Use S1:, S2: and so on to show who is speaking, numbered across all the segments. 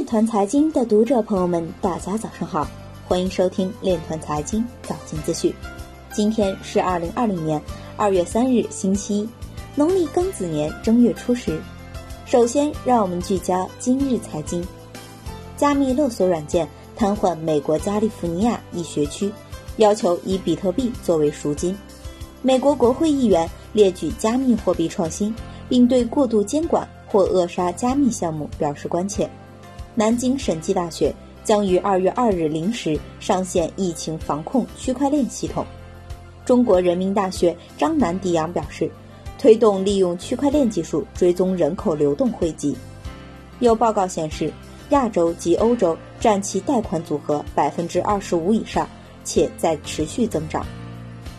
S1: 链团财经的读者朋友们，大家早上好，欢迎收听链团财经早间资讯。今天是二零二零年二月三日，星期一，农历庚子年正月初十。首先，让我们聚焦今日财经。加密勒索软件瘫痪美国加利福尼亚一学区，要求以比特币作为赎金。美国国会议员列举加密货币创新，并对过度监管或扼杀加密项目表示关切。南京审计大学将于二月二日零时上线疫情防控区块链系统。中国人民大学张南迪扬表示，推动利用区块链技术追踪人口流动汇集。有报告显示，亚洲及欧洲占其贷款组合百分之二十五以上，且在持续增长。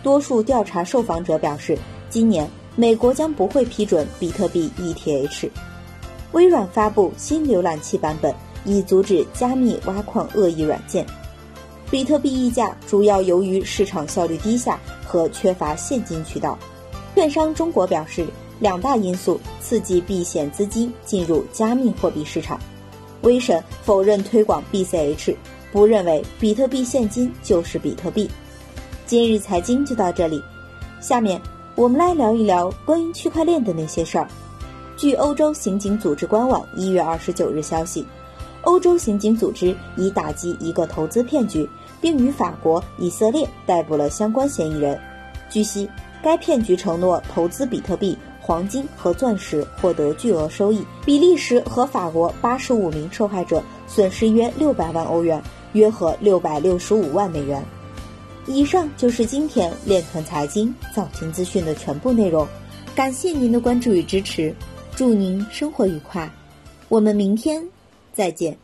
S1: 多数调查受访者表示，今年美国将不会批准比特币 ETH。微软发布新浏览器版本，以阻止加密挖矿恶意软件。比特币溢价主要由于市场效率低下和缺乏现金渠道。券商中国表示，两大因素刺激避险资金进入加密货币市场。威神否认推广 BCH，不认为比特币现金就是比特币。今日财经就到这里，下面我们来聊一聊关于区块链的那些事儿。据欧洲刑警组织官网一月二十九日消息，欧洲刑警组织已打击一个投资骗局，并与法国、以色列逮捕了相关嫌疑人。据悉，该骗局承诺投资比特币、黄金和钻石获得巨额收益。比利时和法国八十五名受害者损失约六百万欧元，约合六百六十五万美元。以上就是今天链团财经早间资讯的全部内容，感谢您的关注与支持。祝您生活愉快，我们明天再见。